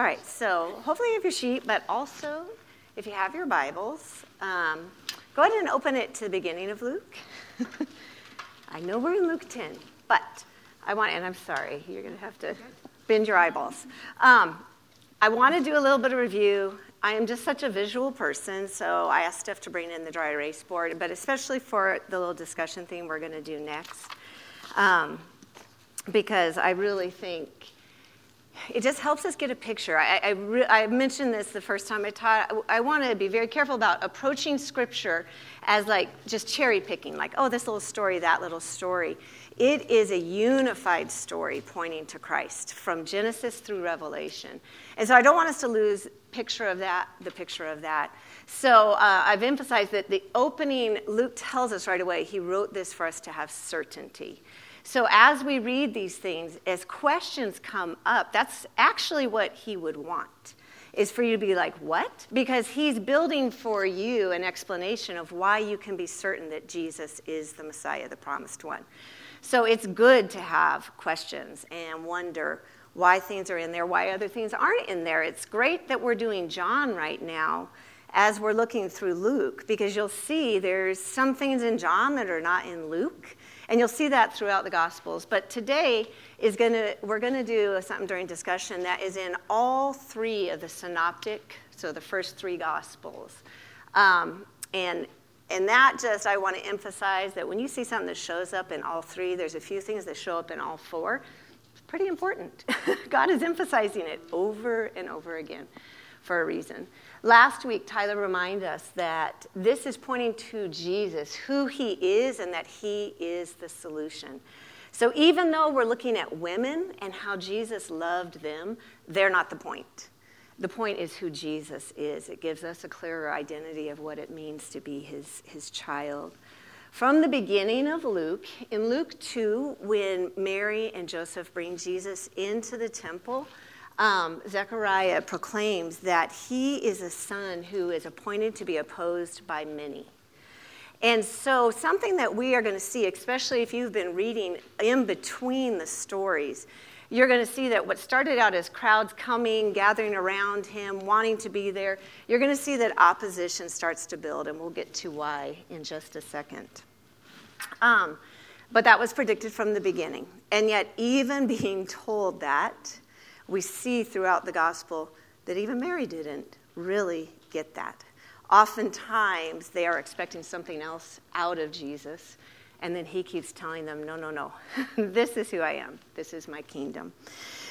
All right, so hopefully you have your sheet, but also if you have your Bibles, um, go ahead and open it to the beginning of Luke. I know we're in Luke 10, but I want, and I'm sorry, you're going to have to bend your eyeballs. Um, I want to do a little bit of review. I am just such a visual person, so I asked Steph to bring in the dry erase board, but especially for the little discussion thing we're going to do next, um, because I really think it just helps us get a picture. I, I, re- I, mentioned this the first time I taught. I, I want to be very careful about approaching Scripture as like just cherry picking, like, oh, this little story, that little story. It is a unified story pointing to Christ from Genesis through Revelation. And so I don't want us to lose picture of that, the picture of that. So uh, I've emphasized that the opening, Luke tells us right away, he wrote this for us to have certainty. So as we read these things, as questions come up, that's actually what he would want is for you to be like, what? Because he's building for you an explanation of why you can be certain that Jesus is the Messiah, the promised one. So it's good to have questions and wonder why things are in there, why other things aren't in there. It's great that we're doing John right now as we're looking through Luke because you'll see there's some things in John that are not in Luke and you'll see that throughout the Gospels. But today is going to, we're going to do something during discussion that is in all three of the synoptic, so the first three Gospels. Um, and and that just, I want to emphasize that when you see something that shows up in all three, there's a few things that show up in all four. It's pretty important. God is emphasizing it over and over again for a reason. Last week, Tyler reminded us that this is pointing to Jesus, who he is, and that he is the solution. So even though we're looking at women and how Jesus loved them, they're not the point. The point is who Jesus is. It gives us a clearer identity of what it means to be his, his child. From the beginning of Luke, in Luke 2, when Mary and Joseph bring Jesus into the temple, um, Zechariah proclaims that he is a son who is appointed to be opposed by many. And so, something that we are going to see, especially if you've been reading in between the stories, you're going to see that what started out as crowds coming, gathering around him, wanting to be there, you're going to see that opposition starts to build, and we'll get to why in just a second. Um, but that was predicted from the beginning. And yet, even being told that, we see throughout the gospel that even Mary didn't really get that. Oftentimes, they are expecting something else out of Jesus, and then he keeps telling them, No, no, no, this is who I am, this is my kingdom.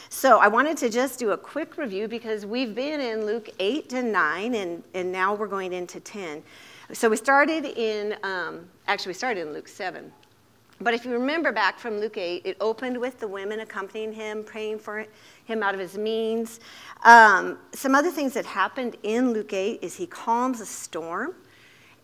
So, I wanted to just do a quick review because we've been in Luke 8 and 9, and, and now we're going into 10. So, we started in, um, actually, we started in Luke 7. But if you remember back from Luke 8, it opened with the women accompanying him, praying for him out of his means. Um, some other things that happened in Luke 8 is he calms a storm,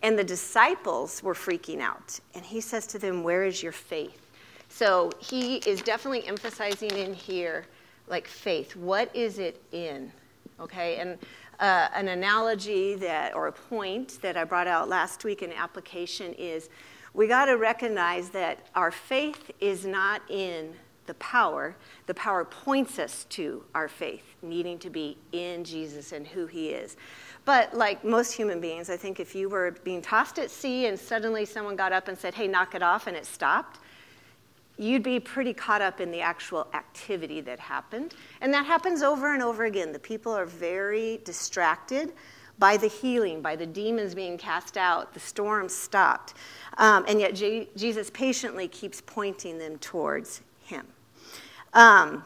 and the disciples were freaking out. And he says to them, Where is your faith? So he is definitely emphasizing in here, like faith. What is it in? Okay, and uh, an analogy that, or a point that I brought out last week in application is we got to recognize that our faith is not in the power. The power points us to our faith, needing to be in Jesus and who he is. But like most human beings, I think if you were being tossed at sea and suddenly someone got up and said, hey, knock it off, and it stopped, you'd be pretty caught up in the actual activity that happened. And that happens over and over again. The people are very distracted by the healing, by the demons being cast out, the storm stopped. Um, and yet J- Jesus patiently keeps pointing them towards him. Um,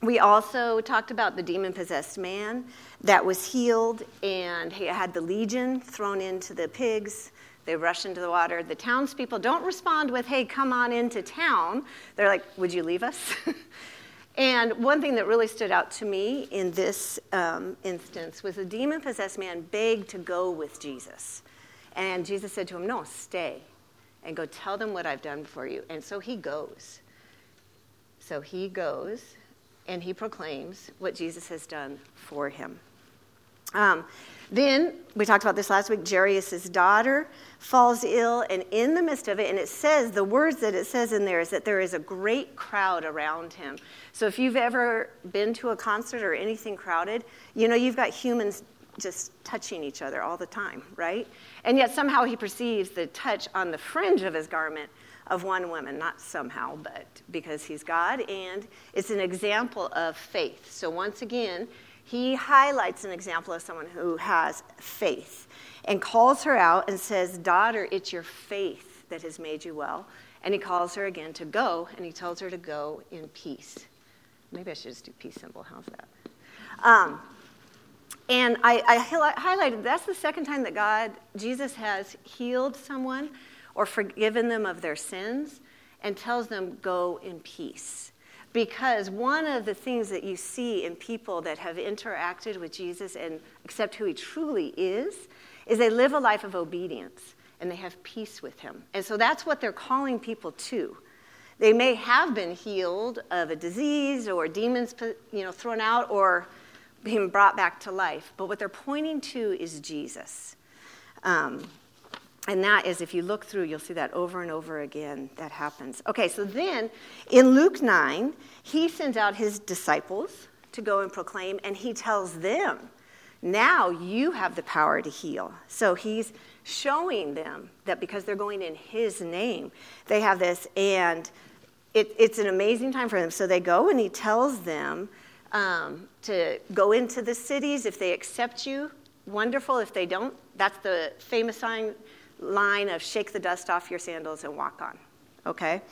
we also talked about the demon possessed man that was healed and he had the legion thrown into the pigs. They rush into the water. The townspeople don't respond with, hey, come on into town. They're like, would you leave us? And one thing that really stood out to me in this um, instance was the demon possessed man begged to go with Jesus. And Jesus said to him, No, stay and go tell them what I've done for you. And so he goes. So he goes and he proclaims what Jesus has done for him. Um, then we talked about this last week. Jairus' daughter falls ill, and in the midst of it, and it says the words that it says in there is that there is a great crowd around him. So if you've ever been to a concert or anything crowded, you know you've got humans just touching each other all the time, right? And yet somehow he perceives the touch on the fringe of his garment of one woman, not somehow, but because he's God, and it's an example of faith. So once again, he highlights an example of someone who has faith and calls her out and says, Daughter, it's your faith that has made you well. And he calls her again to go, and he tells her to go in peace. Maybe I should just do peace symbol. How's that? Um, and I, I highlighted that's the second time that God, Jesus, has healed someone or forgiven them of their sins and tells them, Go in peace. Because one of the things that you see in people that have interacted with Jesus and accept who he truly is, is they live a life of obedience and they have peace with him. And so that's what they're calling people to. They may have been healed of a disease or demons you know, thrown out or being brought back to life, but what they're pointing to is Jesus. Um, and that is, if you look through, you'll see that over and over again that happens. Okay, so then in Luke 9, he sends out his disciples to go and proclaim, and he tells them, now you have the power to heal. So he's showing them that because they're going in his name, they have this, and it, it's an amazing time for them. So they go, and he tells them um, to go into the cities. If they accept you, wonderful. If they don't, that's the famous sign line of shake the dust off your sandals and walk on. Okay?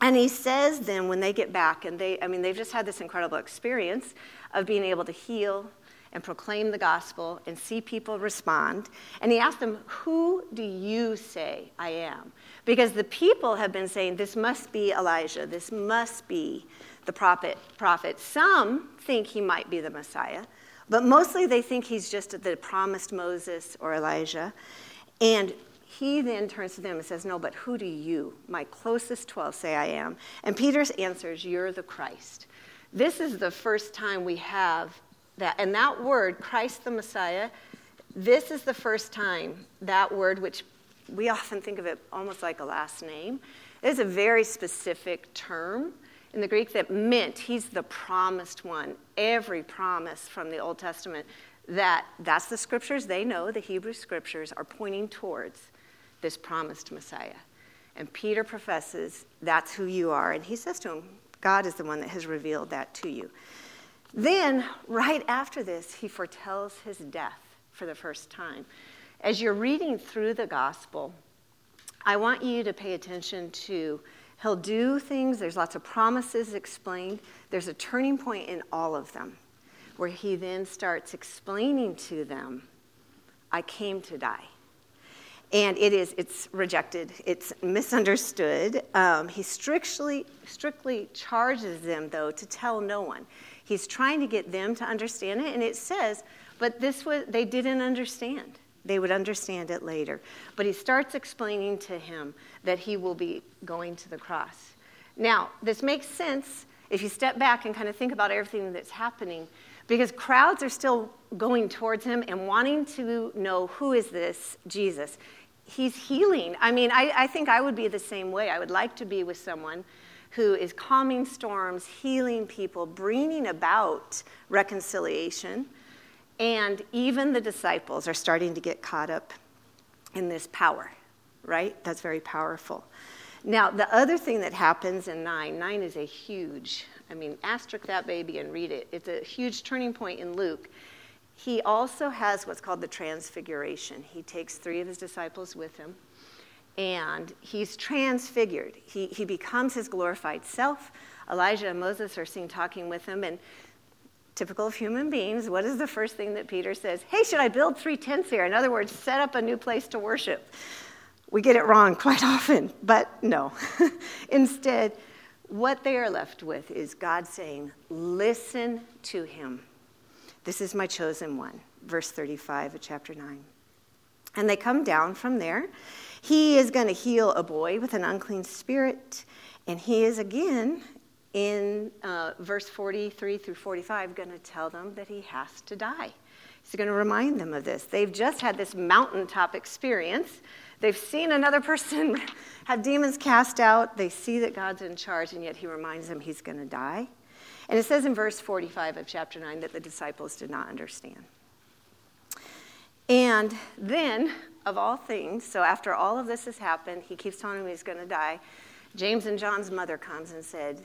And he says then when they get back, and they, I mean, they've just had this incredible experience of being able to heal and proclaim the gospel and see people respond. And he asked them, Who do you say I am? Because the people have been saying, This must be Elijah, this must be the prophet. prophet. Some think he might be the Messiah, but mostly they think he's just the promised Moses or Elijah. And he then turns to them and says, No, but who do you, my closest 12, say I am? And Peter answers, You're the Christ. This is the first time we have that. And that word, Christ the Messiah, this is the first time that word, which we often think of it almost like a last name, is a very specific term in the Greek that meant he's the promised one. Every promise from the Old Testament that that's the scriptures they know, the Hebrew scriptures are pointing towards this promised Messiah. And Peter professes that's who you are. And he says to him, God is the one that has revealed that to you. Then, right after this, he foretells his death for the first time. As you're reading through the gospel, I want you to pay attention to he'll do things, there's lots of promises explained. There's a turning point in all of them where he then starts explaining to them, I came to die. And it is, it's rejected, it's misunderstood. Um, he strictly, strictly charges them, though, to tell no one. He's trying to get them to understand it, and it says, but this was, they didn't understand. They would understand it later. But he starts explaining to him that he will be going to the cross. Now, this makes sense if you step back and kind of think about everything that's happening because crowds are still going towards him and wanting to know who is this Jesus. He's healing. I mean, I, I think I would be the same way. I would like to be with someone who is calming storms, healing people, bringing about reconciliation. And even the disciples are starting to get caught up in this power, right? That's very powerful. Now, the other thing that happens in 9, 9 is a huge I mean, asterisk that baby and read it. It's a huge turning point in Luke. He also has what's called the transfiguration. He takes three of his disciples with him, and he's transfigured. He, he becomes his glorified self. Elijah and Moses are seen talking with him, and typical of human beings, what is the first thing that Peter says? Hey, should I build three tents here? In other words, set up a new place to worship. We get it wrong quite often, but no. Instead, what they are left with is God saying, Listen to him. This is my chosen one. Verse 35 of chapter 9. And they come down from there. He is going to heal a boy with an unclean spirit, and he is again in uh, verse 43 through 45 going to tell them that he has to die. He's going to remind them of this. They've just had this mountaintop experience. They've seen another person have demons cast out. They see that God's in charge, and yet he reminds them he's going to die. And it says in verse 45 of chapter 9 that the disciples did not understand. And then, of all things, so after all of this has happened, he keeps telling him he's going to die. James and John's mother comes and said,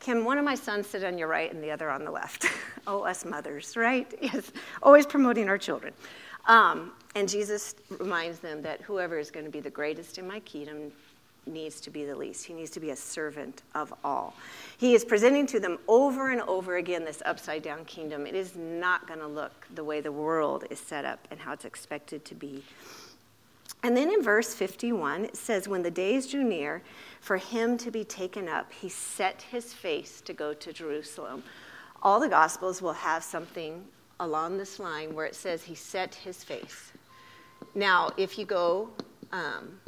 Can one of my sons sit on your right and the other on the left? oh, us mothers, right? Yes, always promoting our children. Um, and Jesus reminds them that whoever is going to be the greatest in my kingdom needs to be the least. He needs to be a servant of all. He is presenting to them over and over again this upside down kingdom. It is not going to look the way the world is set up and how it's expected to be. And then in verse 51, it says, When the days drew near for him to be taken up, he set his face to go to Jerusalem. All the Gospels will have something along this line where it says he set his face. Now, if you go um,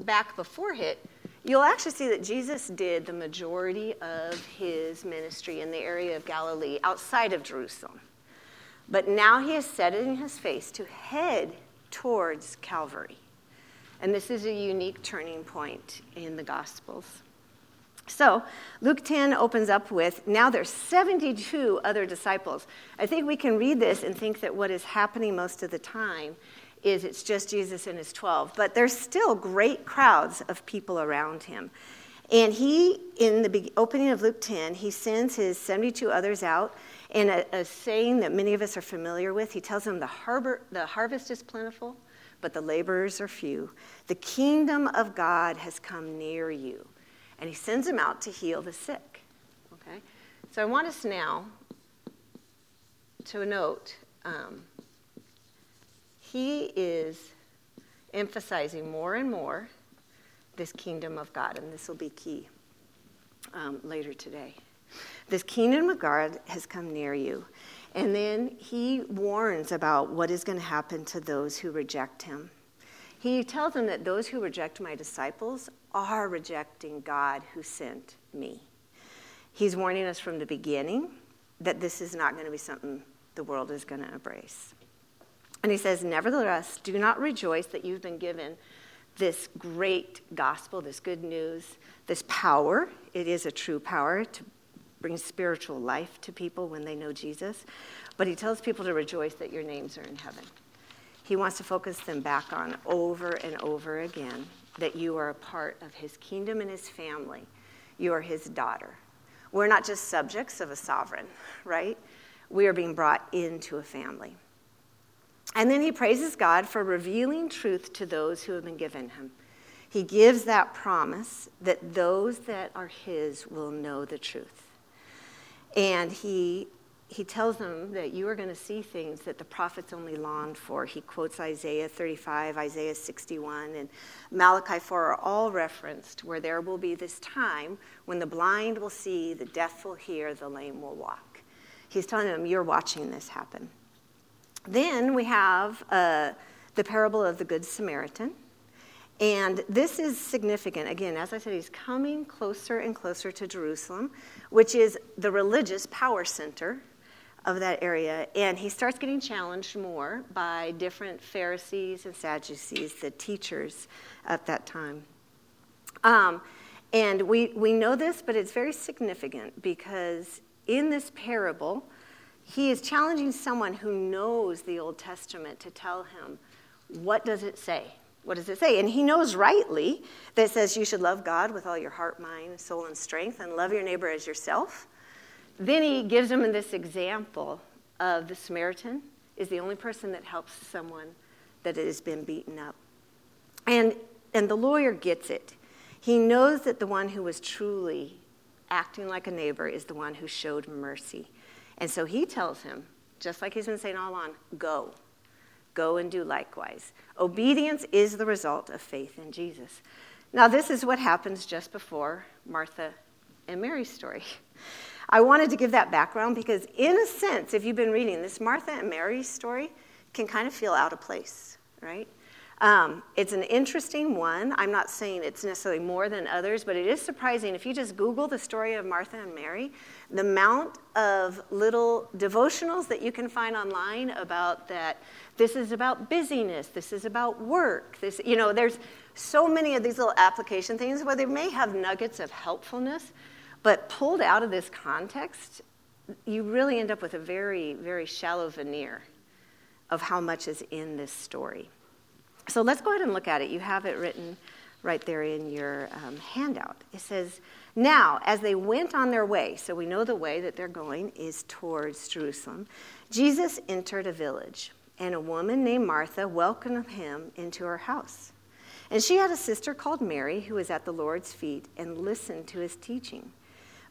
back before it, you'll actually see that Jesus did the majority of his ministry in the area of Galilee outside of Jerusalem. But now he has set it in his face to head towards Calvary. And this is a unique turning point in the Gospels. So, Luke 10 opens up with now there's 72 other disciples. I think we can read this and think that what is happening most of the time is it's just Jesus and his 12, but there's still great crowds of people around him. And he, in the opening of Luke 10, he sends his 72 others out. in a, a saying that many of us are familiar with, he tells them the, harbor, the harvest is plentiful, but the laborers are few. The kingdom of God has come near you. And he sends them out to heal the sick. Okay? So I want us now to note um, he is emphasizing more and more this kingdom of God, and this will be key um, later today. This kingdom of God has come near you. And then he warns about what is going to happen to those who reject him. He tells them that those who reject my disciples are rejecting God who sent me. He's warning us from the beginning that this is not going to be something the world is going to embrace. And he says, Nevertheless, do not rejoice that you've been given this great gospel, this good news, this power. It is a true power to bring spiritual life to people when they know Jesus. But he tells people to rejoice that your names are in heaven. He wants to focus them back on over and over again that you are a part of his kingdom and his family. You are his daughter. We're not just subjects of a sovereign, right? We are being brought into a family. And then he praises God for revealing truth to those who have been given him. He gives that promise that those that are his will know the truth. And he, he tells them that you are going to see things that the prophets only longed for. He quotes Isaiah 35, Isaiah 61, and Malachi 4 are all referenced where there will be this time when the blind will see, the deaf will hear, the lame will walk. He's telling them, You're watching this happen. Then we have uh, the parable of the Good Samaritan. And this is significant. Again, as I said, he's coming closer and closer to Jerusalem, which is the religious power center of that area. And he starts getting challenged more by different Pharisees and Sadducees, the teachers at that time. Um, and we, we know this, but it's very significant because in this parable, he is challenging someone who knows the Old Testament to tell him, what does it say? What does it say? And he knows rightly that it says you should love God with all your heart, mind, soul, and strength, and love your neighbor as yourself. Then he gives him this example of the Samaritan is the only person that helps someone that has been beaten up. And, and the lawyer gets it. He knows that the one who was truly acting like a neighbor is the one who showed mercy. And so he tells him, just like he's been saying all along, go. Go and do likewise. Obedience is the result of faith in Jesus. Now, this is what happens just before Martha and Mary's story. I wanted to give that background because, in a sense, if you've been reading this, Martha and Mary's story can kind of feel out of place, right? Um, it's an interesting one. I'm not saying it's necessarily more than others, but it is surprising. If you just Google the story of Martha and Mary, the amount of little devotionals that you can find online about that this is about busyness, this is about work, this, you know, there's so many of these little application things where they may have nuggets of helpfulness, but pulled out of this context, you really end up with a very, very shallow veneer of how much is in this story. So let's go ahead and look at it. You have it written right there in your um, handout. It says, Now, as they went on their way, so we know the way that they're going is towards Jerusalem, Jesus entered a village, and a woman named Martha welcomed him into her house. And she had a sister called Mary who was at the Lord's feet and listened to his teaching.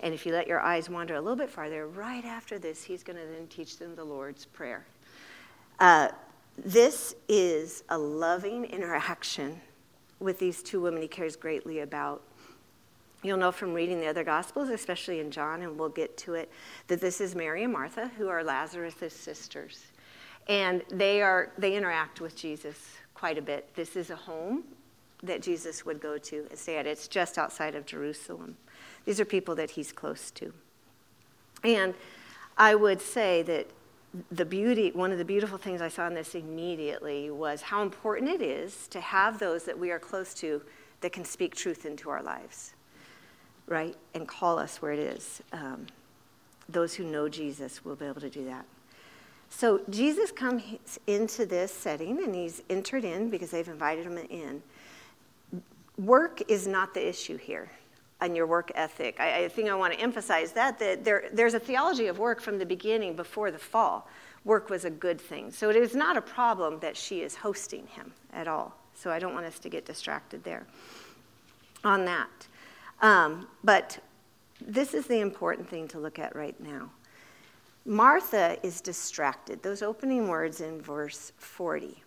And if you let your eyes wander a little bit farther, right after this, he's going to then teach them the Lord's Prayer. Uh, this is a loving interaction with these two women he cares greatly about. You'll know from reading the other Gospels, especially in John, and we'll get to it, that this is Mary and Martha, who are Lazarus' sisters. And they, are, they interact with Jesus quite a bit. This is a home that Jesus would go to and stay at. It's just outside of Jerusalem. These are people that he's close to. And I would say that the beauty, one of the beautiful things I saw in this immediately was how important it is to have those that we are close to that can speak truth into our lives, right? And call us where it is. Um, those who know Jesus will be able to do that. So Jesus comes into this setting and he's entered in because they've invited him in. Work is not the issue here and your work ethic. I, I, think I want to emphasize that, that there, there's a theology of work from the beginning before the fall. Work was a good thing. So it is not a problem that she is hosting him at all. So I don't want us to get distracted there on that. Um, but this is the important thing to look at right now. Martha is distracted. Those opening words in verse 40.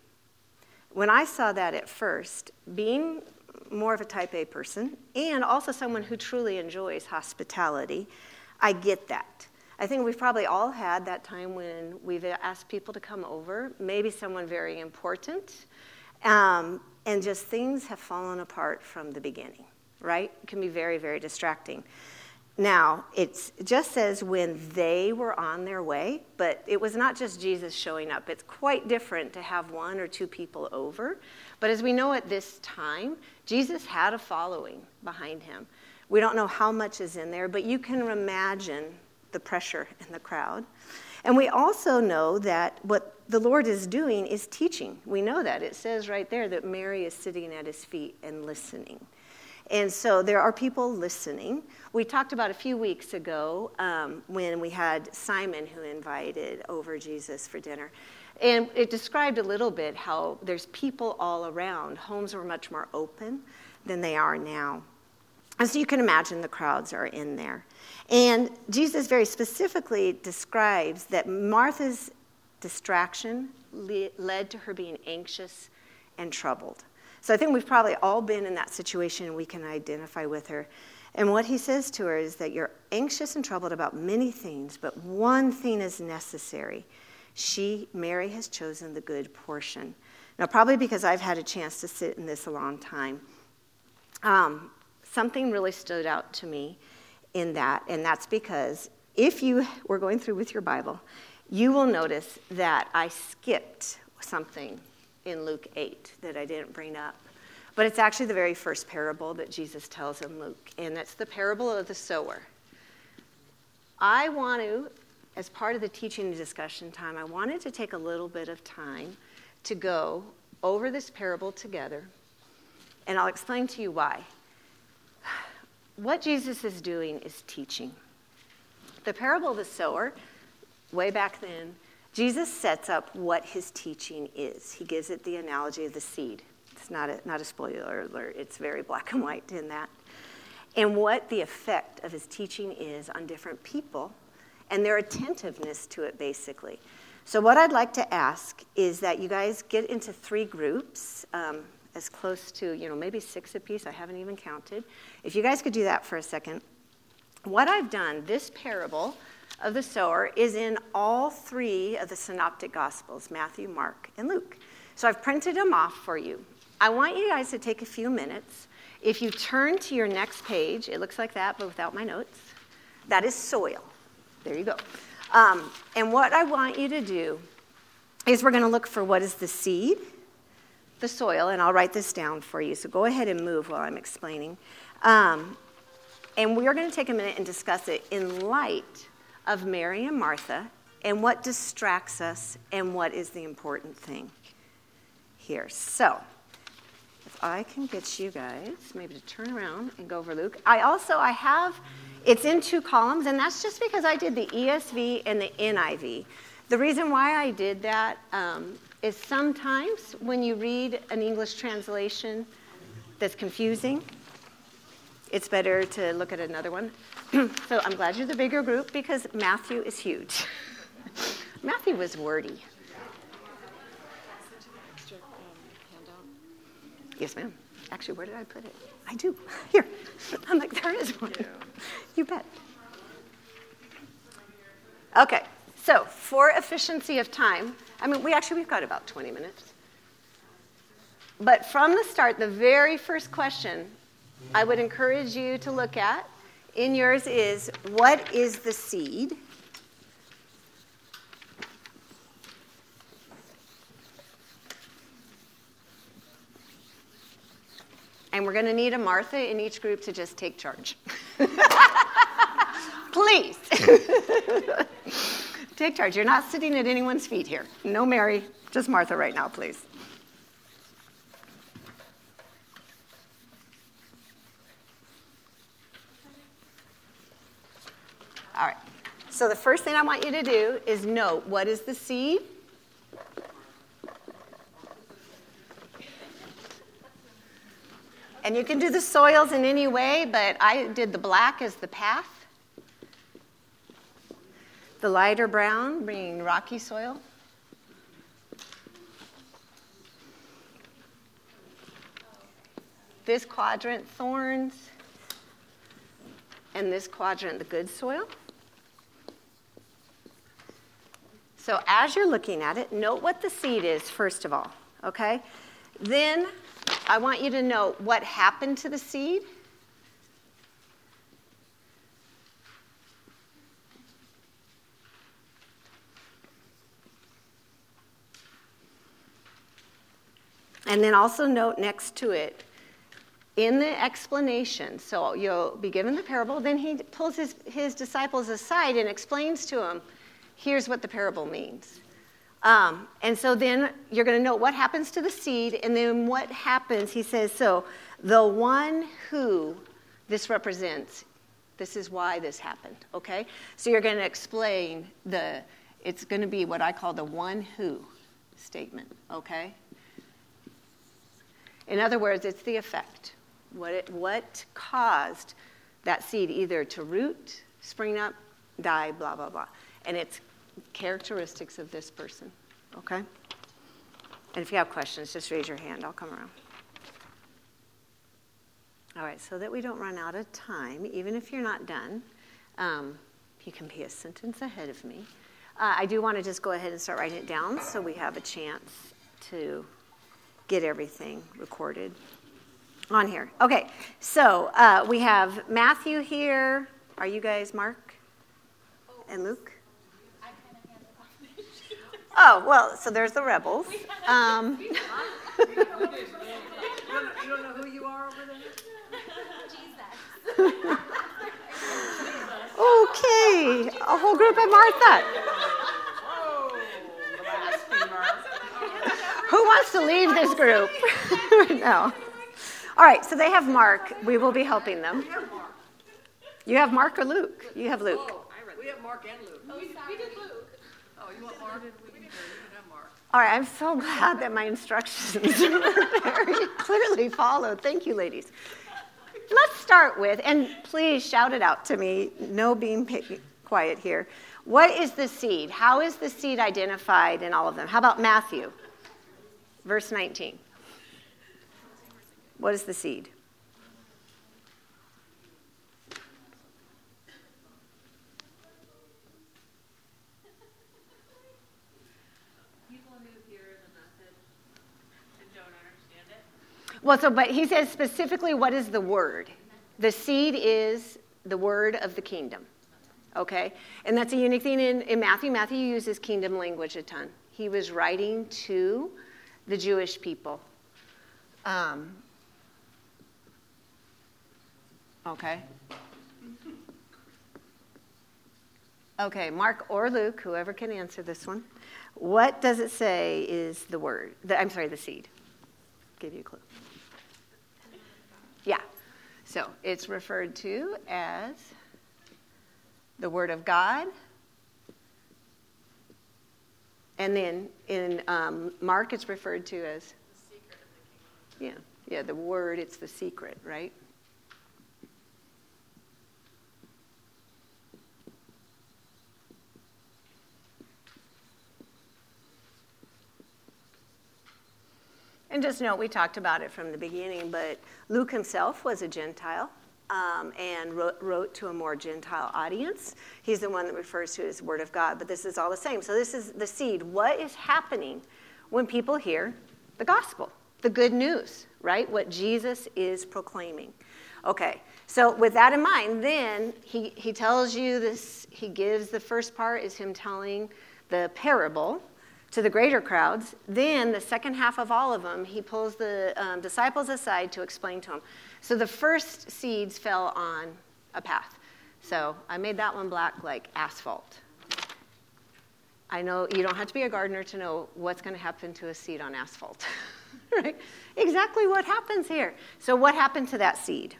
When I saw that at first, being more of a type A person and also someone who truly enjoys hospitality, I get that. I think we've probably all had that time when we've asked people to come over, maybe someone very important, um, and just things have fallen apart from the beginning, right? It can be very, very distracting. Now, it just says when they were on their way, but it was not just Jesus showing up. It's quite different to have one or two people over. But as we know at this time, Jesus had a following behind him. We don't know how much is in there, but you can imagine the pressure in the crowd. And we also know that what the Lord is doing is teaching. We know that. It says right there that Mary is sitting at his feet and listening. And so there are people listening. We talked about a few weeks ago um, when we had Simon who invited over Jesus for dinner. And it described a little bit how there's people all around. Homes were much more open than they are now. And so you can imagine the crowds are in there. And Jesus very specifically describes that Martha's distraction led to her being anxious and troubled. So I think we've probably all been in that situation and we can identify with her. And what he says to her is that you're anxious and troubled about many things, but one thing is necessary. She, Mary, has chosen the good portion. Now, probably because I've had a chance to sit in this a long time, um, something really stood out to me in that, and that's because if you were going through with your Bible, you will notice that I skipped something in Luke 8 that I didn't bring up. But it's actually the very first parable that Jesus tells in Luke, and that's the parable of the sower. I want to, as part of the teaching and discussion time, I wanted to take a little bit of time to go over this parable together, and I'll explain to you why. What Jesus is doing is teaching. The parable of the sower, way back then, Jesus sets up what his teaching is. He gives it the analogy of the seed. It's not a, not a spoiler alert, it's very black and white in that. and what the effect of his teaching is on different people and their attentiveness to it, basically. So, what I'd like to ask is that you guys get into three groups, um, as close to, you know, maybe six apiece. I haven't even counted. If you guys could do that for a second. What I've done, this parable of the sower is in all three of the synoptic gospels Matthew, Mark, and Luke. So, I've printed them off for you. I want you guys to take a few minutes. If you turn to your next page, it looks like that, but without my notes. That is soil. There you go. Um, and what I want you to do is we're going to look for what is the seed, the soil, and I'll write this down for you. So go ahead and move while I'm explaining. Um, and we are going to take a minute and discuss it in light of Mary and Martha and what distracts us and what is the important thing here. So, if I can get you guys maybe to turn around and go over Luke. I also I have it's in two columns, and that's just because I did the ESV and the NIV. The reason why I did that um, is sometimes when you read an English translation that's confusing, it's better to look at another one. so I'm glad you're the bigger group because Matthew is huge. Matthew was wordy. Yes, ma'am. Actually, where did I put it? I do. Here. I'm like, there is one. You bet. Okay, so for efficiency of time, I mean, we actually, we've got about 20 minutes. But from the start, the very first question I would encourage you to look at in yours is what is the seed? And we're going to need a Martha in each group to just take charge. Please. take charge. You're not sitting at anyone's feet here. No Mary, just Martha right now, please. All right. So the first thing I want you to do is note what is the seed? And you can do the soils in any way, but I did the black as the path. The lighter brown, bringing rocky soil. This quadrant, thorns. And this quadrant, the good soil. So as you're looking at it, note what the seed is, first of all, okay? Then I want you to know what happened to the seed. And then also note next to it, in the explanation, so you'll be given the parable, then he pulls his, his disciples aside and explains to them, here's what the parable means. Um, and so then you're going to know what happens to the seed, and then what happens, he says, so the one who this represents, this is why this happened, okay? So you're going to explain the, it's going to be what I call the one who statement, okay? In other words, it's the effect. What, it, what caused that seed either to root, spring up, die, blah, blah, blah. And it's characteristics of this person, okay? And if you have questions, just raise your hand. I'll come around. All right, so that we don't run out of time, even if you're not done, um, you can be a sentence ahead of me. Uh, I do want to just go ahead and start writing it down so we have a chance to get everything recorded on here. Okay, so uh, we have Matthew here. Are you guys Mark and Luke? Oh, well, so there's the rebels. Um, you don't know who you are over there? okay, a whole group of Martha. Who wants to leave this group? no. All right, so they have Mark. We will be helping them. You have Mark or Luke? You have Luke. Oh, we have Mark and Luke. Oh, we, did Luke. Oh, you want Mark? All right, I'm so glad that my instructions were very clearly followed. Thank you, ladies. let's start with, and please shout it out to me. No being quiet here. What is the seed? How is the seed identified in all of them? How about Matthew, verse 19? What is the seed? Well, so, but he says specifically what is the word? The seed is the word of the kingdom. Okay? And that's a unique thing in, in Matthew. Matthew uses kingdom language a ton. He was writing to the Jewish people. Um, okay. Okay, Mark or Luke, whoever can answer this one. What does it say is the word? The, I'm sorry, the seed. Give you a clue. So it's referred to as the Word of God. And then in um, Mark, it's referred to as. Yeah, yeah, the Word, it's the secret, right? And just note, we talked about it from the beginning, but Luke himself was a Gentile um, and wrote, wrote, to a more Gentile audience. He's the one that refers to as Word of God, but this is all the same. So, this is the seed. What is happening when people hear the gospel, the good news, right? What Jesus is proclaiming. Okay, so with that in mind, then he, he tells you this, he gives the first part is him telling the parable to the greater crowds. Then, the second half of all of them, he pulls the um, disciples aside to explain to them. So the first seeds fell on a path. So I made that one black like asphalt. I know you don't have to be a gardener to know what's going to happen to a seed on asphalt. right? Exactly what happens here. So, what happened to that seed?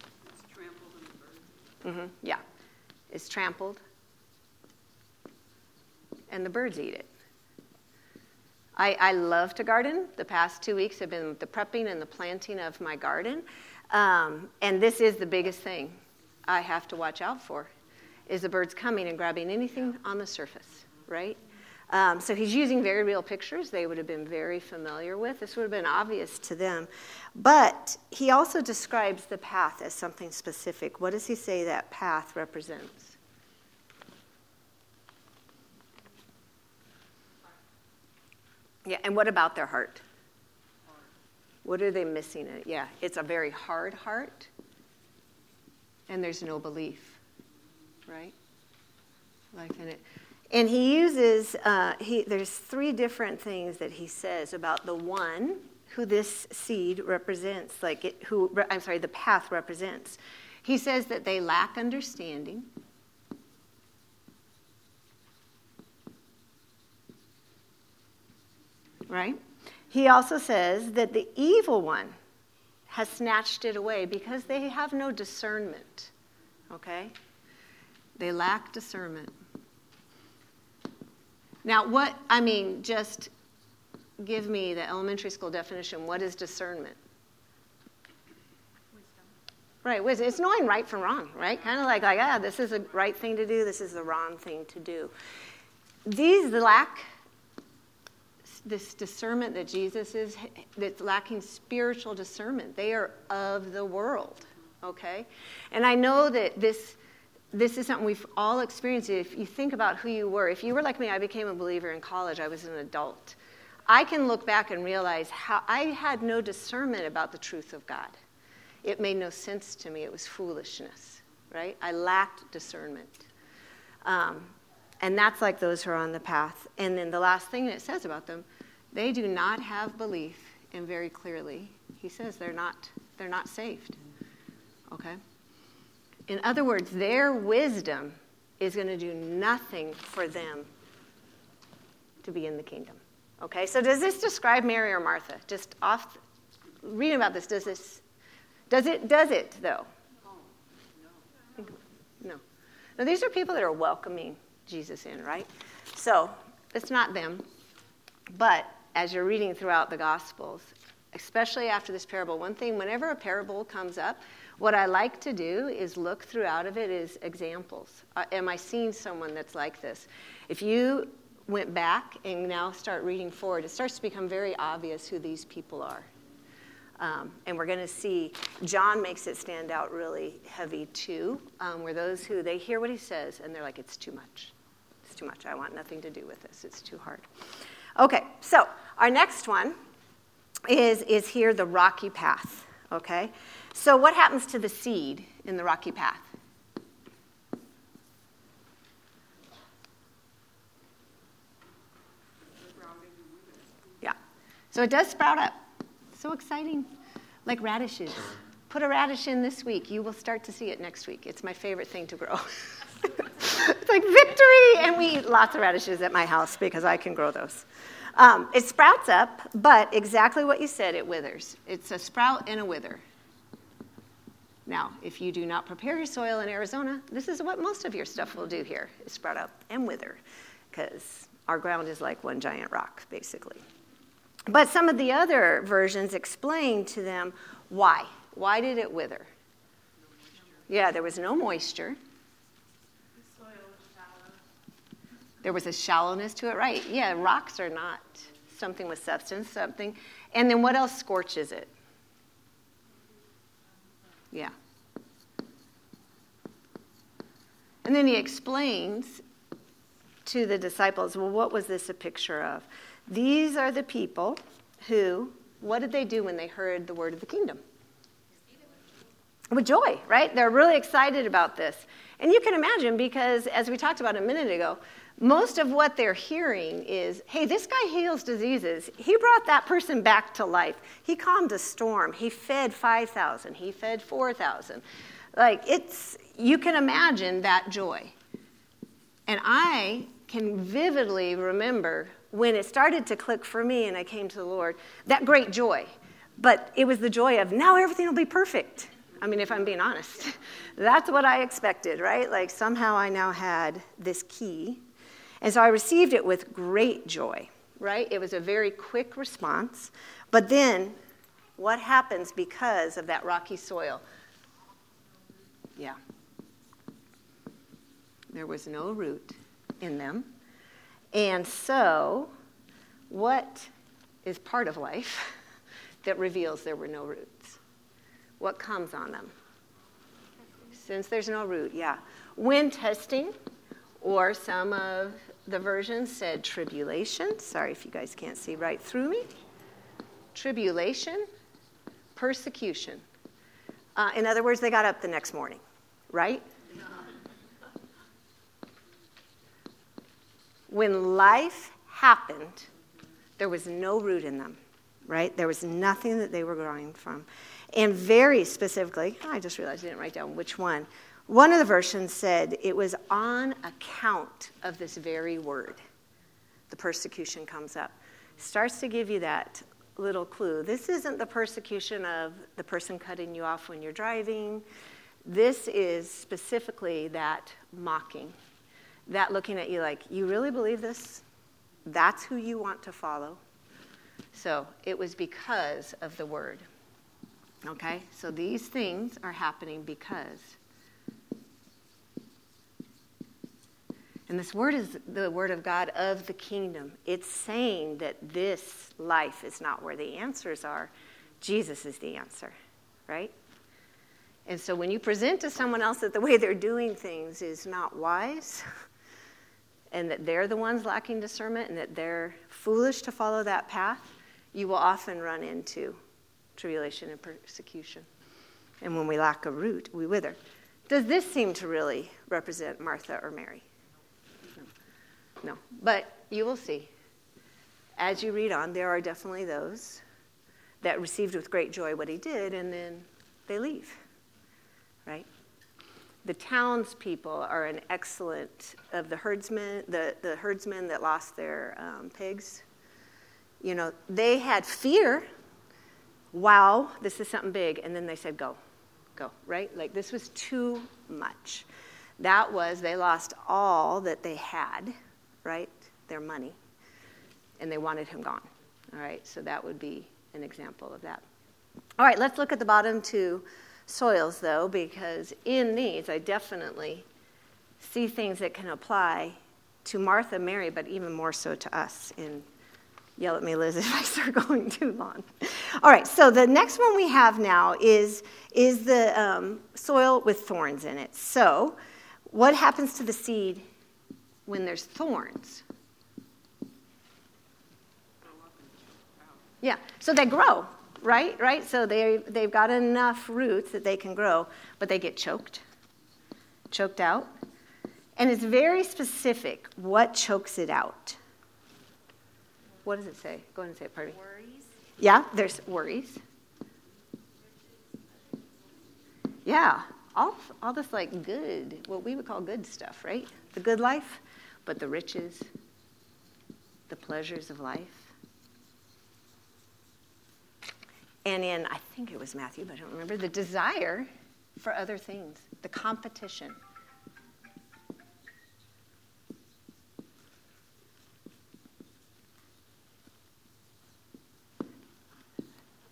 It's trampled in the. Mm-hmm. Yeah. It's trampled and the birds eat it. I, I love to garden. The past two weeks have been the prepping and the planting of my garden. Um, and this is the biggest thing I have to watch out for is the birds coming and grabbing anything on the surface, right? Um, so he's using very real pictures they would have been very familiar with. This would have been obvious to them. But he also describes the path as something specific. What does he say that path represents? Yeah, and what about their heart? What are they missing in it? Yeah, it's a very hard heart, and there's no belief, right? Life in it. And he uses, uh, he, there's three different things that he says about the one who this seed represents, like it, who, I'm sorry, the path represents. He says that they lack understanding. Right? He also says that the evil one has snatched it away because they have no discernment, okay? They lack discernment. Now, what, I mean, just give me the elementary school definition. What is discernment? Right, wisdom. It's knowing right from wrong, right? Kind of like, like, ah, this is the right thing to do, this is the wrong thing to do. These lack this discernment that Jesus is that's lacking spiritual discernment. They are of the world, okay? And I know that this this is something we've all experienced. If you think about who you were, if you were like me, I became a believer in college. I was an adult. I can look back and realize how I had no discernment about the truth of God. It made no sense to me. It was foolishness, right? I lacked discernment. Um, and that's like those who are on the path. And then the last thing it says about them they do not have belief, and very clearly, he says they're not, they're not saved. Okay? In other words, their wisdom is going to do nothing for them to be in the kingdom. Okay, so does this describe Mary or Martha? Just off reading about this, does this does it does it though? no. No. Now these are people that are welcoming Jesus in, right? So it's not them. But as you're reading throughout the Gospels, especially after this parable. One thing, whenever a parable comes up, what I like to do is look throughout of it as examples. Uh, am I seeing someone that's like this? If you went back and now start reading forward, it starts to become very obvious who these people are. Um, and we're going to see John makes it stand out really heavy too, um, where those who they hear what he says and they're like, it's too much. It's too much. I want nothing to do with this. It's too hard. Okay, so our next one is, is here the rocky path. Okay? So, what happens to the seed in the rocky path? Yeah. So it does sprout up. So exciting. Like radishes. Put a radish in this week. You will start to see it next week. It's my favorite thing to grow. it's like victory. And we eat lots of radishes at my house because I can grow those. Um, it sprouts up, but exactly what you said, it withers. It's a sprout and a wither. Now, if you do not prepare your soil in Arizona, this is what most of your stuff will do here is sprout up and wither because our ground is like one giant rock, basically. But some of the other versions explain to them why. Why did it wither? Yeah, there was no moisture. There was a shallowness to it, right? Yeah, rocks are not something with substance, something. And then what else scorches it? Yeah. And then he explains to the disciples, well, what was this a picture of? These are the people who, what did they do when they heard the word of the kingdom? With joy, right? They're really excited about this. And you can imagine because, as we talked about a minute ago, most of what they're hearing is hey, this guy heals diseases. He brought that person back to life. He calmed a storm. He fed 5,000. He fed 4,000. Like, it's, you can imagine that joy. And I can vividly remember when it started to click for me and I came to the Lord, that great joy. But it was the joy of now everything will be perfect. I mean, if I'm being honest, that's what I expected, right? Like somehow I now had this key. And so I received it with great joy, right? It was a very quick response. But then, what happens because of that rocky soil? Yeah. There was no root in them. And so, what is part of life that reveals there were no roots? What comes on them? Since there's no root, yeah. When testing, or some of the version said tribulation. Sorry if you guys can't see right through me. Tribulation, persecution. Uh, in other words, they got up the next morning, right? when life happened, there was no root in them, right? There was nothing that they were growing from. And very specifically, I just realized I didn't write down which one. One of the versions said it was on account of this very word. The persecution comes up. Starts to give you that little clue. This isn't the persecution of the person cutting you off when you're driving. This is specifically that mocking that looking at you like, you really believe this? That's who you want to follow? So it was because of the word. Okay? So these things are happening because. And this word is the word of God of the kingdom. It's saying that this life is not where the answers are. Jesus is the answer, right? And so when you present to someone else that the way they're doing things is not wise, and that they're the ones lacking discernment and that they're foolish to follow that path, you will often run into tribulation and persecution. And when we lack a root, we wither. Does this seem to really represent Martha or Mary? No. But you will see. As you read on, there are definitely those that received with great joy what he did, and then they leave. Right? the townspeople are an excellent of the herdsmen, the, the herdsmen that lost their um, pigs. You know, they had fear. Wow, this is something big. And then they said, go, go, right? Like this was too much. That was, they lost all that they had, right? Their money. And they wanted him gone. All right, so that would be an example of that. All right, let's look at the bottom two soils, though, because in these I definitely see things that can apply to Martha, Mary, but even more so to us. In yell at me, Liz, if I start going too long. All right, so the next one we have now is is the um, soil with thorns in it. So, what happens to the seed when there's thorns? Yeah, so they grow, right? Right? So they, they've got enough roots that they can grow, but they get choked, choked out. And it's very specific what chokes it out. What does it say? Go ahead and say it, pardon Worries. Yeah, there's worries. Yeah, all, all this like good, what we would call good stuff, right? The good life, but the riches, the pleasures of life. and in, I think it was Matthew, but I don't remember, the desire for other things, the competition.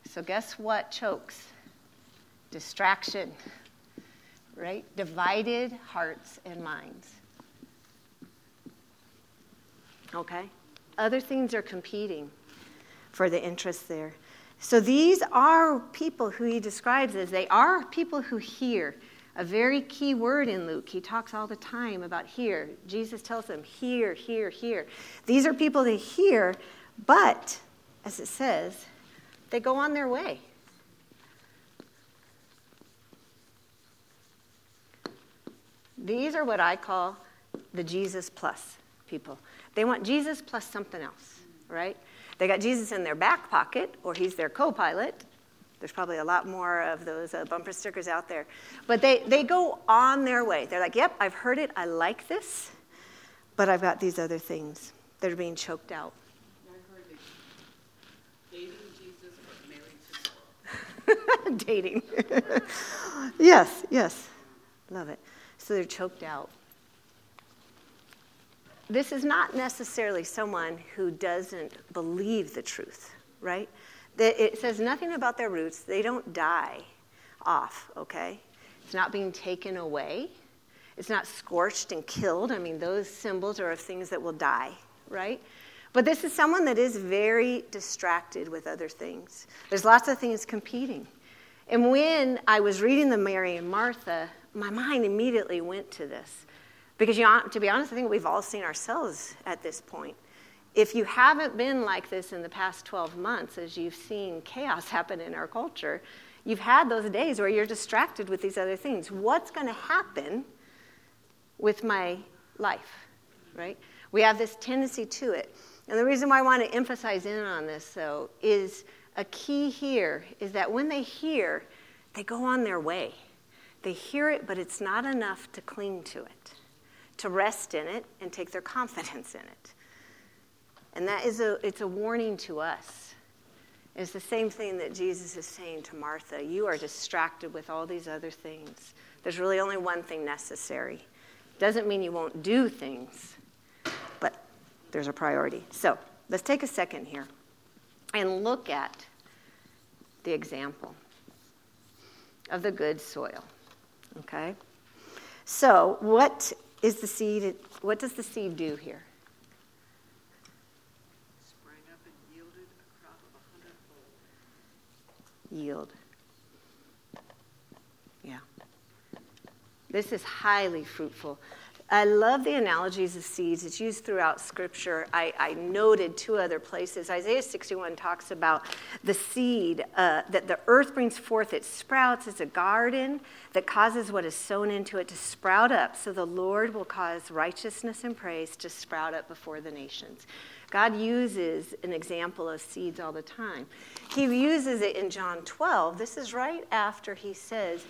So, guess what chokes? Distraction, right? Divided hearts and minds. Okay? Other things are competing for the interest there. So these are people who he describes as they are people who hear. A very key word in Luke. He talks all the time about hear. Jesus tells them, hear, hear, hear. These are people that hear, but, as it says, they go on their way. These are what I call the Jesus plus people. They want Jesus plus something else, right? They got Jesus in their back pocket, or he's their co pilot. There's probably a lot more of those uh, bumper stickers out there. But they, they go on their way. They're like, yep, I've heard it. I like this. But I've got these other things that are being choked out. Dating. yes, yes. Love it. So they're choked out this is not necessarily someone who doesn't believe the truth, right? It says nothing about their roots. They don't die off, okay? It's not being taken away. It's not scorched and killed. I mean, those symbols are of things that will die, right? But this is someone that is very distracted with other things. There's lots of things competing. And when I was reading the Mary and Martha, my mind immediately went to this. Because you, to be honest, I think we've all seen ourselves at this point. If you haven't been like this in the past 12 months, as you've seen chaos happen in our culture, you've had those days where you're distracted with these other things. What's going to happen with my life, right? We have this tendency to it. And the reason why I want to emphasize in on this, though, is a key here is that when they hear, they go on their way. They hear it, but it's not enough to cling to it to rest in it and take their confidence in it. And that is a, it's a warning to us. It's the same thing that Jesus is saying to Martha. You are distracted with all these other things. There's really only one thing necessary. Doesn't mean you won't do things, but there's a priority. So let's take a second here and look at the example of the good soil. Okay? So, what is the seed, what does the seed do here? Sprang up and yielded a crop of a hundredfold. Yield. Yeah. This is highly fruitful. I love the analogies of seeds. It's used throughout Scripture. I, I noted two other places. Isaiah 61 talks about the seed uh, that the earth brings forth. It sprouts It's a garden that causes what is sown into it to sprout up. So the Lord will cause righteousness and praise to sprout up before the nations. God uses an example of seeds all the time. He uses it in John 12. This is right after he says,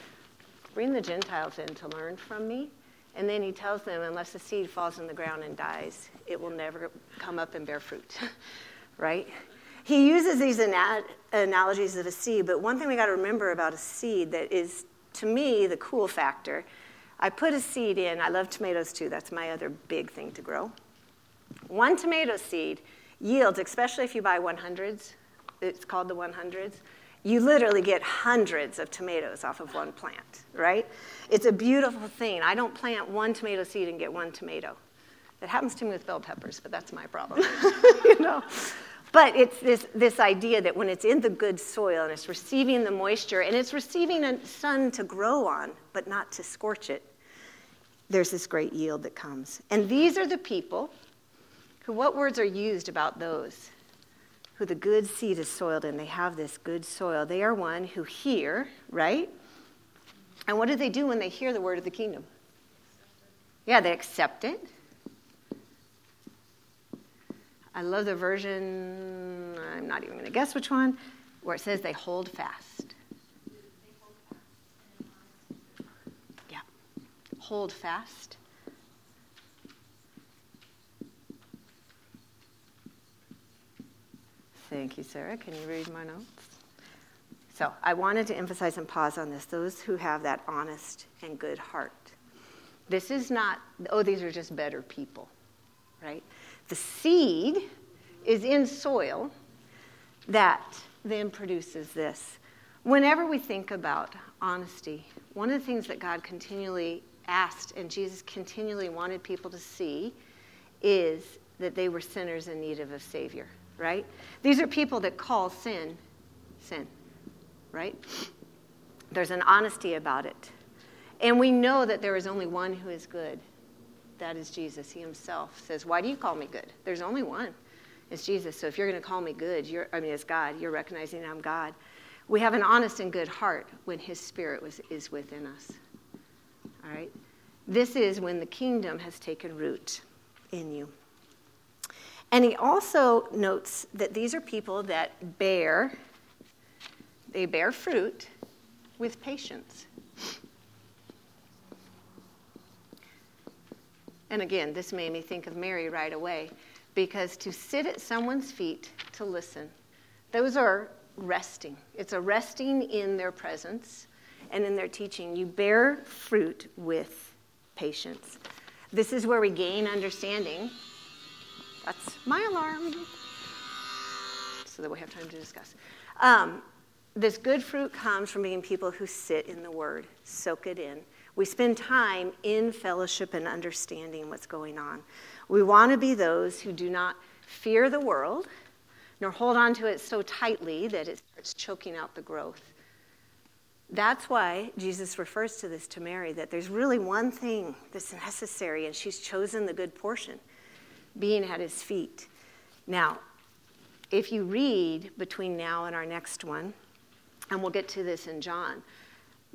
Bring the Gentiles in to learn from me. And then he tells them, unless the seed falls in the ground and dies, it will never come up and bear fruit, right? He uses these ana- analogies of a seed, but one thing we got to remember about a seed that is, to me, the cool factor I put a seed in. I love tomatoes too, that's my other big thing to grow. One tomato seed yields, especially if you buy 100s, it's called the 100s, you literally get hundreds of tomatoes off of one plant, right? It's a beautiful thing. I don't plant one tomato seed and get one tomato. It happens to me with bell peppers, but that's my problem. you know? But it's this, this idea that when it's in the good soil and it's receiving the moisture and it's receiving a sun to grow on, but not to scorch it, there's this great yield that comes. And these are the people who, what words are used about those? Who the good seed is soiled in. They have this good soil. They are one who hear, right? And what do they do when they hear the word of the kingdom? Yeah, they accept it. I love the version, I'm not even going to guess which one, where it says they hold fast. Yeah. Hold fast. Thank you, Sarah. Can you read my notes? So I wanted to emphasize and pause on this those who have that honest and good heart. This is not, oh, these are just better people, right? The seed is in soil that then produces this. Whenever we think about honesty, one of the things that God continually asked and Jesus continually wanted people to see is that they were sinners in need of a Savior, right? These are people that call sin sin right? There's an honesty about it. And we know that there is only one who is good. That is Jesus. He himself says, Why do you call me good? There's only one. It's Jesus. So if you're going to call me good, you're, I mean, it's God. You're recognizing I'm God. We have an honest and good heart when His Spirit was, is within us. All right? This is when the kingdom has taken root in you. And he also notes that these are people that bear they bear fruit with patience. And again, this made me think of Mary right away because to sit at someone's feet to listen, those are resting. It's a resting in their presence and in their teaching. You bear fruit with patience. This is where we gain understanding. That's my alarm. So that we have time to discuss. Um, this good fruit comes from being people who sit in the Word, soak it in. We spend time in fellowship and understanding what's going on. We want to be those who do not fear the world, nor hold on to it so tightly that it starts choking out the growth. That's why Jesus refers to this to Mary that there's really one thing that's necessary, and she's chosen the good portion being at his feet. Now, if you read between now and our next one, and we'll get to this in John.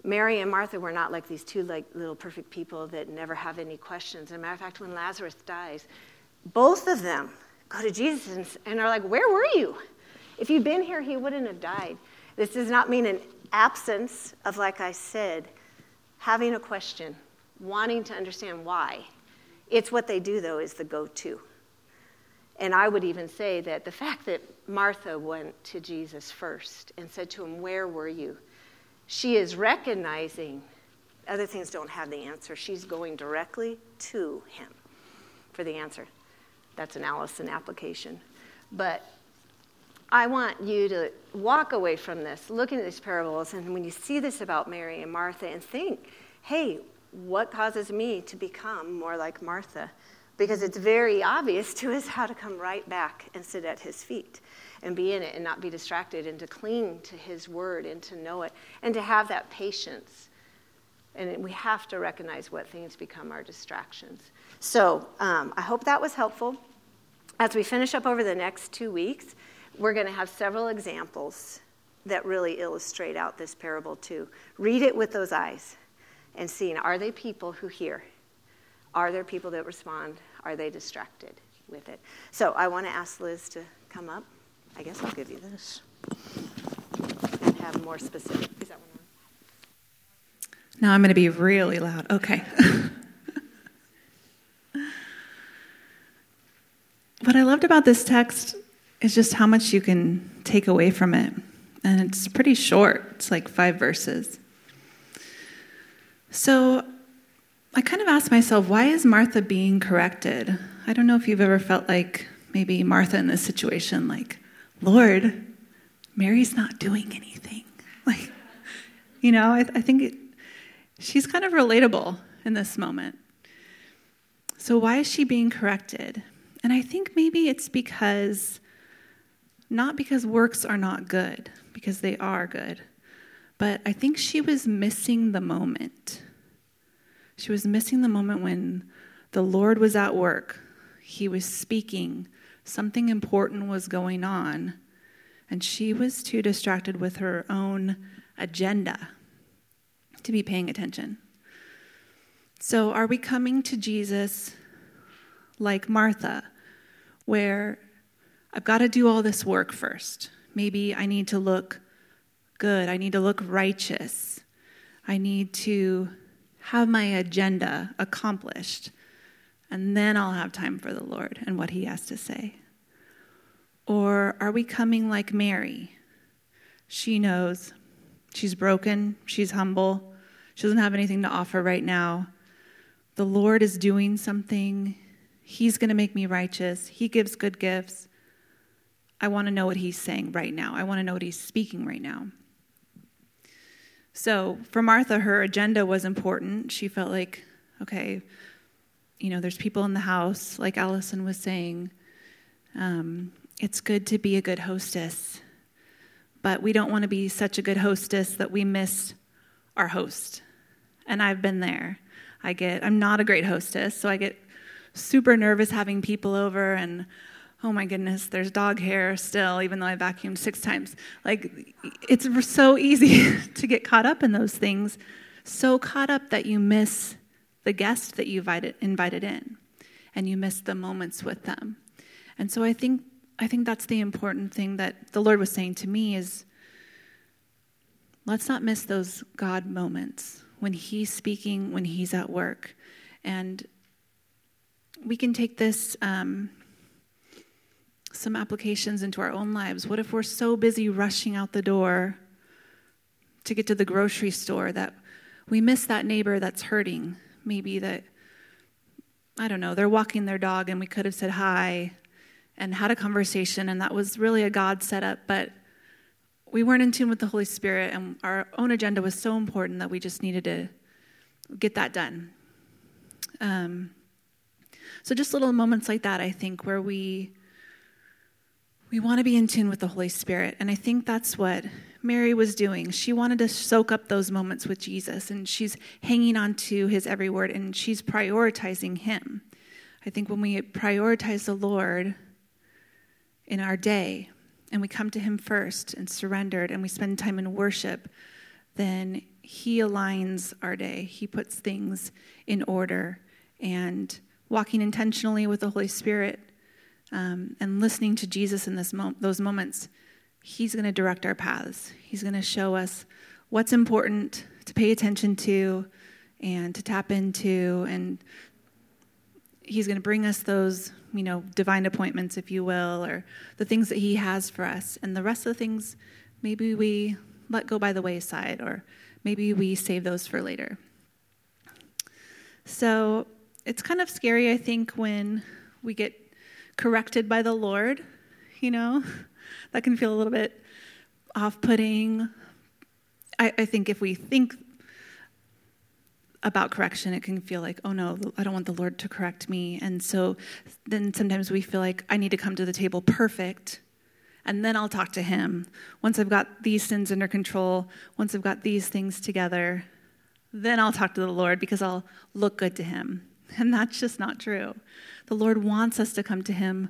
Mary and Martha were not like these two like little perfect people that never have any questions. As a matter of fact, when Lazarus dies, both of them go to Jesus and, and are like, "Where were you? If you'd been here, he wouldn't have died." This does not mean an absence of, like I said, having a question, wanting to understand why. It's what they do, though, is the go-to. And I would even say that the fact that Martha went to Jesus first and said to him, Where were you? She is recognizing other things don't have the answer. She's going directly to him for the answer. That's an Allison application. But I want you to walk away from this, looking at these parables, and when you see this about Mary and Martha, and think, hey, what causes me to become more like Martha? Because it's very obvious to us how to come right back and sit at his feet and be in it and not be distracted and to cling to his word and to know it and to have that patience. And we have to recognize what things become our distractions. So um, I hope that was helpful. As we finish up over the next two weeks, we're going to have several examples that really illustrate out this parable too. Read it with those eyes and seeing are they people who hear? Are there people that respond? Are they distracted with it? So I want to ask Liz to come up. I guess I'll give you this and have more specific. Is that one on? Now I'm going to be really loud. Okay. what I loved about this text is just how much you can take away from it. And it's pretty short, it's like five verses. So I kind of asked myself, why is Martha being corrected? I don't know if you've ever felt like maybe Martha in this situation, like, Lord, Mary's not doing anything. Like, you know, I, I think it, she's kind of relatable in this moment. So, why is she being corrected? And I think maybe it's because, not because works are not good, because they are good, but I think she was missing the moment. She was missing the moment when the Lord was at work, He was speaking, something important was going on, and she was too distracted with her own agenda to be paying attention. So, are we coming to Jesus like Martha, where I've got to do all this work first? Maybe I need to look good, I need to look righteous, I need to have my agenda accomplished, and then I'll have time for the Lord and what He has to say. Or are we coming like Mary? She knows she's broken, she's humble, she doesn't have anything to offer right now. The Lord is doing something. He's going to make me righteous. He gives good gifts. I want to know what He's saying right now. I want to know what He's speaking right now. So for Martha, her agenda was important. She felt like, okay, you know, there's people in the house, like Allison was saying. Um, it's good to be a good hostess, but we don't want to be such a good hostess that we miss our host. And I've been there. I get, I'm not a great hostess, so I get super nervous having people over and oh my goodness, there's dog hair still, even though I vacuumed six times. Like, it's so easy to get caught up in those things, so caught up that you miss the guest that you invited, invited in and you miss the moments with them. And so I think I think that's the important thing that the Lord was saying to me is let's not miss those God moments when He's speaking, when He's at work. And we can take this, um, some applications into our own lives. What if we're so busy rushing out the door to get to the grocery store that we miss that neighbor that's hurting? Maybe that, I don't know, they're walking their dog and we could have said hi and had a conversation, and that was really a God setup, but we weren't in tune with the Holy Spirit, and our own agenda was so important that we just needed to get that done. Um, so just little moments like that, I think, where we we want to be in tune with the Holy Spirit, and I think that's what Mary was doing. She wanted to soak up those moments with Jesus, and she's hanging on to his every word, and she's prioritizing him. I think when we prioritize the Lord, in our day and we come to Him first and surrendered and we spend time in worship, then He aligns our day. He puts things in order. And walking intentionally with the Holy Spirit um, and listening to Jesus in this mo- those moments, He's going to direct our paths. He's going to show us what's important to pay attention to and to tap into and he's going to bring us those, you know, divine appointments, if you will, or the things that he has for us. And the rest of the things, maybe we let go by the wayside, or maybe we save those for later. So it's kind of scary, I think, when we get corrected by the Lord, you know, that can feel a little bit off putting. I, I think if we think about correction, it can feel like, oh no, I don't want the Lord to correct me. And so then sometimes we feel like I need to come to the table perfect, and then I'll talk to Him. Once I've got these sins under control, once I've got these things together, then I'll talk to the Lord because I'll look good to Him. And that's just not true. The Lord wants us to come to Him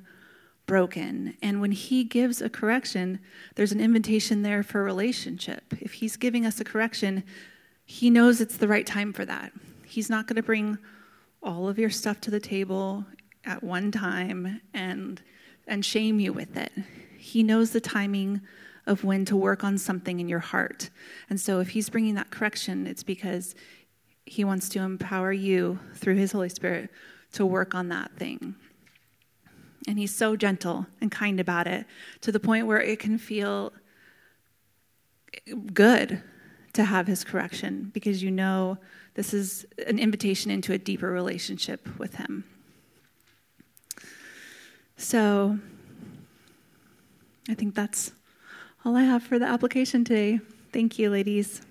broken. And when He gives a correction, there's an invitation there for relationship. If He's giving us a correction, he knows it's the right time for that. He's not going to bring all of your stuff to the table at one time and and shame you with it. He knows the timing of when to work on something in your heart. And so if he's bringing that correction, it's because he wants to empower you through his Holy Spirit to work on that thing. And he's so gentle and kind about it to the point where it can feel good to have his correction because you know this is an invitation into a deeper relationship with him. So I think that's all I have for the application today. Thank you, ladies.